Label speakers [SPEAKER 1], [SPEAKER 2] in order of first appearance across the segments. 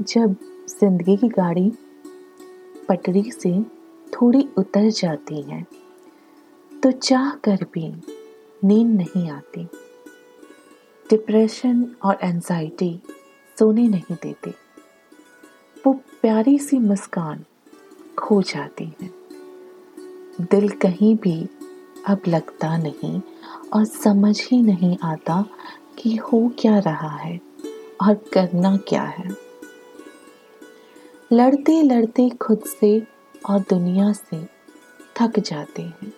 [SPEAKER 1] जब ज़िंदगी की गाड़ी पटरी से थोड़ी उतर जाती है तो चाह कर भी नींद नहीं आती। डिप्रेशन और एंजाइटी सोने नहीं देते। वो प्यारी सी मुस्कान खो जाती है। दिल कहीं भी अब लगता नहीं और समझ ही नहीं आता कि हो क्या रहा है और करना क्या है। लड़ते लड़ते खुद से और दुनिया से थक जाते हैं।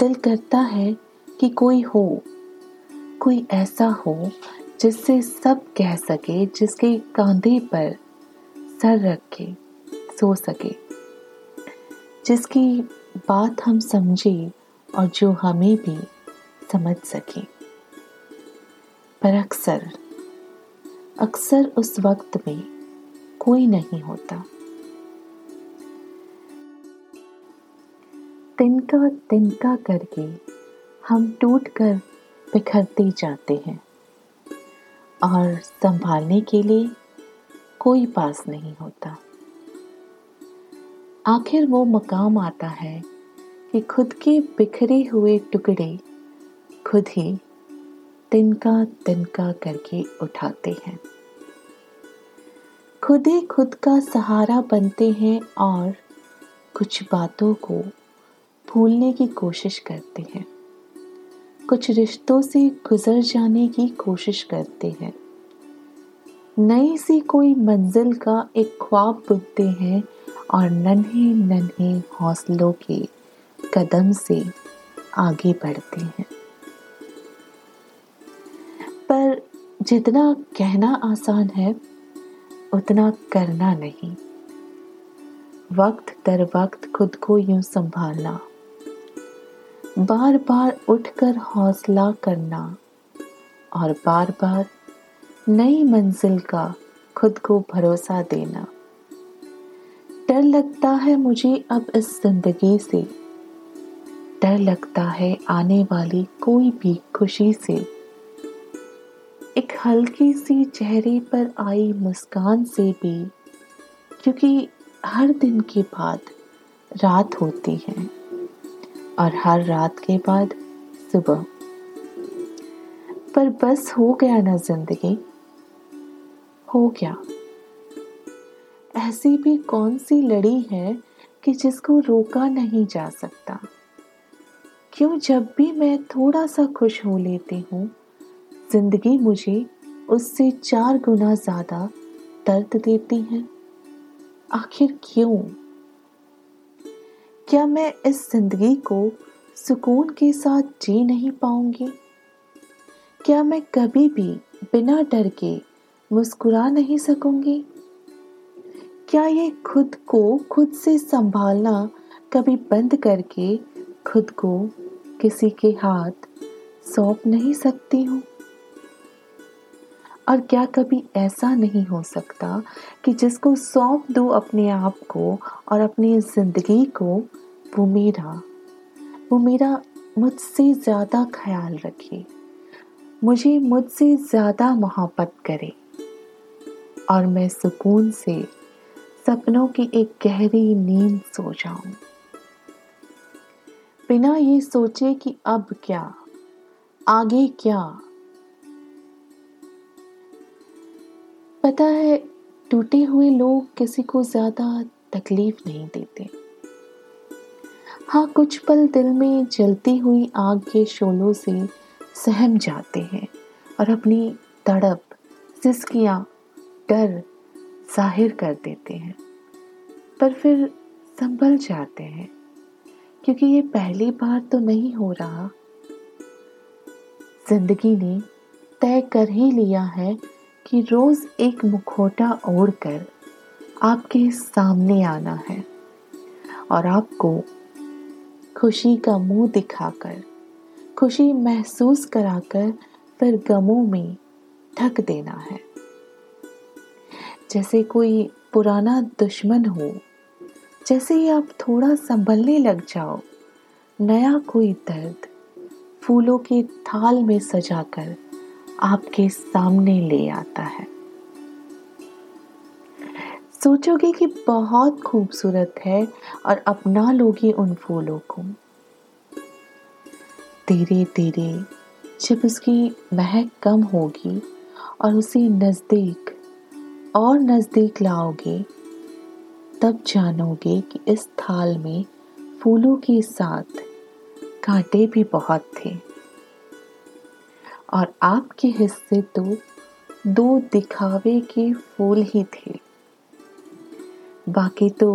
[SPEAKER 1] दिल करता है कि कोई हो, कोई ऐसा हो जिससे सब कह सके, जिसके कंधे पर सर रख के सो सके। जिसकी बात हम समझे और जो हमें भी समझ सके। पर अक्सर अक्सर उस वक्त में कोई नहीं होता। तिनका तिनका करके हम टूट कर बिखरते जाते हैं और संभालने के लिए कोई पास नहीं होता। आखिर वो मकाम आता है कि खुद के बिखरे हुए टुकड़े खुद ही तिनका तिनका करके उठाते हैं। खुद ही खुद का सहारा बनते हैं और कुछ बातों को भूलने की कोशिश करते हैं। कुछ रिश्तों से गुजर जाने की कोशिश करते हैं। नई सी कोई मंजिल का एक ख्वाब बुनते हैं और नन्हे नन्हे हौसलों के कदम से आगे बढ़ते हैं। पर जितना कहना आसान है उतना करना नहीं। वक्त दर वक्त खुद को यूँ संभालना। बार बार उठकर हौसला करना और बार बार नई मंजिल का खुद को भरोसा देना। डर लगता है मुझे अब इस ज़िंदगी से। डर लगता है आने वाली कोई भी खुशी से। एक हल्की सी चेहरे पर आई मुस्कान से भी, क्योंकि हर दिन के बाद रात होती है और हर रात के बाद सुबह। पर बस हो गया ना ज़िंदगी? हो गया। ऐसी भी कौन सी लड़ी है कि जिसको रोका नहीं जा सकता? क्यों जब भी मैं थोड़ा सा खुश हो लेती हूँ ज़िंदगी मुझे उससे चार गुना ज़्यादा दर्द देती है। आखिर क्यों? क्या मैं इस ज़िंदगी को सुकून के साथ जी नहीं पाऊँगी? क्या मैं कभी भी बिना डर के मुस्कुरा नहीं सकूँगी? क्या ये खुद को खुद से संभालना कभी बंद करके खुद को किसी के हाथ सौंप नहीं सकती हूँ? और क्या कभी ऐसा नहीं हो सकता कि जिसको सौंप दो अपने आप को और अपनी ज़िंदगी को, वो मेरा वो मेरा मुझसे ज़्यादा ख्याल रखे, मुझे मुझसे ज़्यादा मोहब्बत करे। और मैं सुकून से सपनों की एक गहरी नींद सो जाऊँ। बिना ये सोचे कि अब क्या, आगे क्या पता है, टूटे हुए लोग किसी को ज़्यादा तकलीफ़ नहीं देते। हाँ कुछ पल दिल में जलती हुई आग के शोलों से सहम जाते हैं और अपनी तड़प, सिसकियाँ, डर ज़ाहिर कर देते हैं। पर फिर संभल जाते हैं, क्योंकि ये पहली बार तो नहीं हो रहा। ज़िंदगी ने तय कर ही लिया है कि रोज एक मुखोटा ओढ़कर आपके सामने आना है और आपको खुशी का मुँह दिखाकर, खुशी महसूस कराकर फिर गमों में ढक देना है। जैसे कोई पुराना दुश्मन हो, जैसे ही आप थोड़ा संभलने लग जाओ, नया कोई दर्द फूलों के थाल में सजाकर आपके सामने ले आता है। सोचोगे कि बहुत खूबसूरत है और अपना लोगे उन फूलों को। धीरे धीरे जब उसकी महक कम होगी और उसे नज़दीक और नज़दीक लाओगे, तब जानोगे कि इस थाल में फूलों के साथ कांटे भी बहुत थे। और आपके हिस्से तो दो दिखावे के फूल ही थे। बाकी तो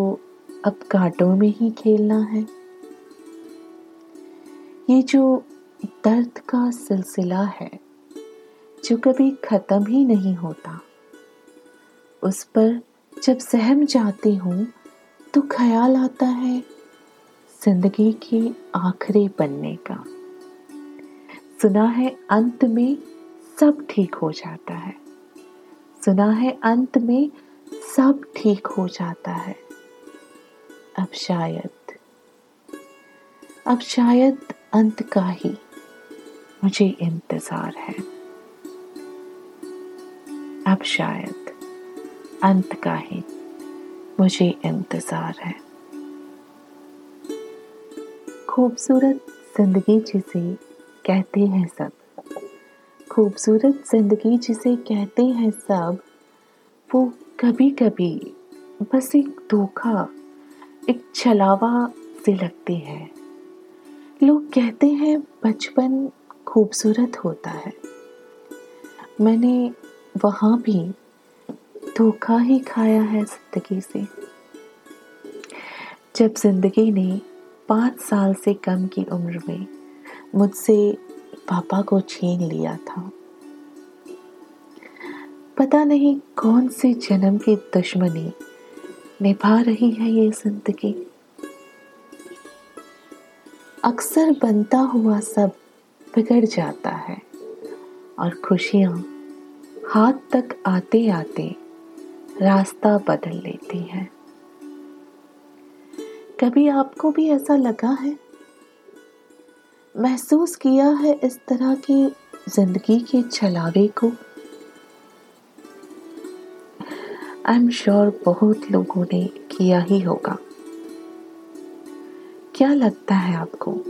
[SPEAKER 1] अब कांटों में ही खेलना है। ये जो दर्द का सिलसिला है, जो कभी ख़त्म ही नहीं होता, उस पर जब सहम जाती हूँ तो ख्याल आता है ज़िंदगी के आखिरी बनने का। सुना है अंत में सब ठीक हो जाता है। सुना है अंत में सब ठीक हो जाता है। अब शायद अब शायद अंत का ही मुझे इंतज़ार है। अब शायद अंत का ही मुझे इंतज़ार है। खूबसूरत ज़िंदगी जिसे कहते हैं सब। खूबसूरत ज़िंदगी जिसे कहते हैं सब, वो कभी कभी बस एक धोखा, एक छलावा से लगती है। लोग कहते हैं बचपन खूबसूरत होता है। मैंने वहाँ भी धोखा ही खाया है ज़िंदगी से। जब ज़िंदगी ने पाँच साल से कम की उम्र में मुझसे पापा को छीन लिया था। पता नहीं कौन से जन्म की दुश्मनी निभा रही है ये ज़िंदगी। अक्सर बनता हुआ सब बिगड़ जाता है और खुशियाँ हाथ तक आते आते रास्ता बदल लेती हैं। कभी आपको भी ऐसा लगा है? महसूस किया है इस तरह की ज़िंदगी के छलावे को? आई एम श्योर बहुत लोगों ने किया ही होगा। क्या लगता है आपको?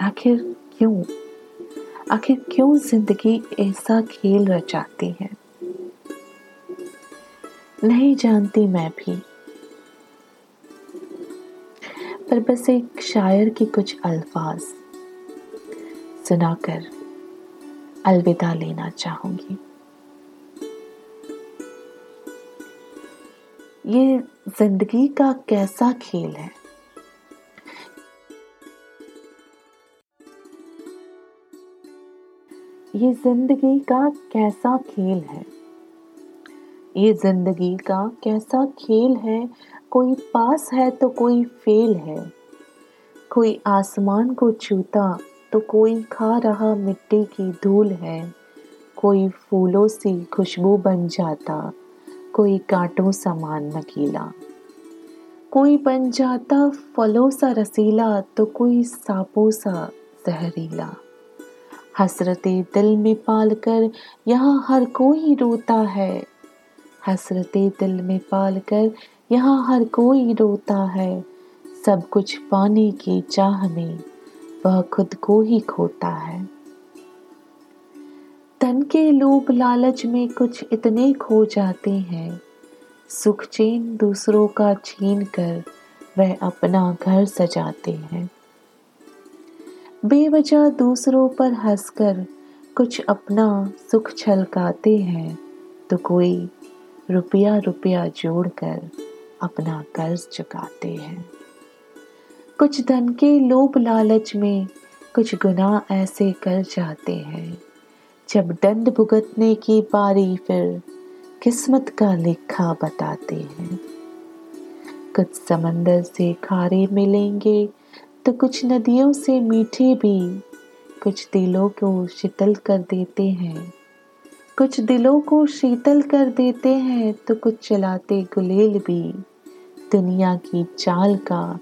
[SPEAKER 1] आखिर क्यों? आखिर क्यों ज़िंदगी ऐसा खेल रचाती है? नहीं जानती मैं भी। पर बस एक शायर की कुछ अल्फाज। सुनाकर अलविदा लेना चाहूँगी। ये ज़िंदगी का कैसा खेल है? ये ज़िंदगी का कैसा खेल है? ये ज़िंदगी का कैसा खेल है? कोई पास है तो कोई फेल है। कोई आसमान को छूता तो कोई खा रहा मिट्टी की धूल है। कोई फूलों से खुशबू बन जाता, कोई कांटों समान नकीला कोई बन जाता फलों सा रसीला तो कोई सांपों सा जहरीला। हसरते दिल में पाल कर यहाँ हर कोई रोता है। हसरते दिल में पाल कर यहाँ हर कोई रोता है। सब कुछ पाने की चाह में वह खुद को ही खोता है। तन के लोभ लालच में कुछ इतने खो जाते हैं। सुख चैन दूसरों का छीन कर वह अपना घर सजाते हैं। बेवजह दूसरों पर हंसकर कुछ अपना सुख छलकाते हैं तो कोई रुपया रुपया जोड़कर अपना कर्ज चुकाते हैं। कुछ धन के लोभ लालच में कुछ गुनाह ऐसे कर जाते हैं। जब दंड भुगतने की बारी फिर किस्मत का लेखा बताते हैं। कुछ समंदर से खारे मिलेंगे तो कुछ नदियों से मीठे भी कुछ दिलों को शीतल कर देते हैं। कुछ दिलों को शीतल कर देते हैं तो कुछ चलाते गुलेल भी। दुनिया की चाल का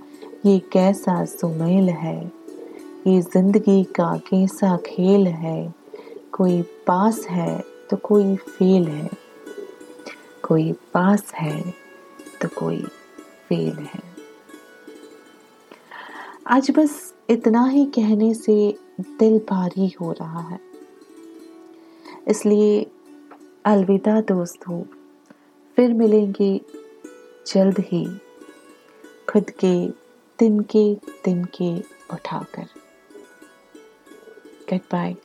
[SPEAKER 1] ये कैसा सुमेल है? ये ज़िंदगी का कैसा खेल है? कोई पास है तो कोई फेल है। कोई पास है तो कोई फेल है। आज बस इतना ही कहने से दिल भारी हो रहा है। इसलिए अलविदा दोस्तों, फिर मिलेंगे जल्द ही खुद के तिनके तिनके उठाकर। Good bye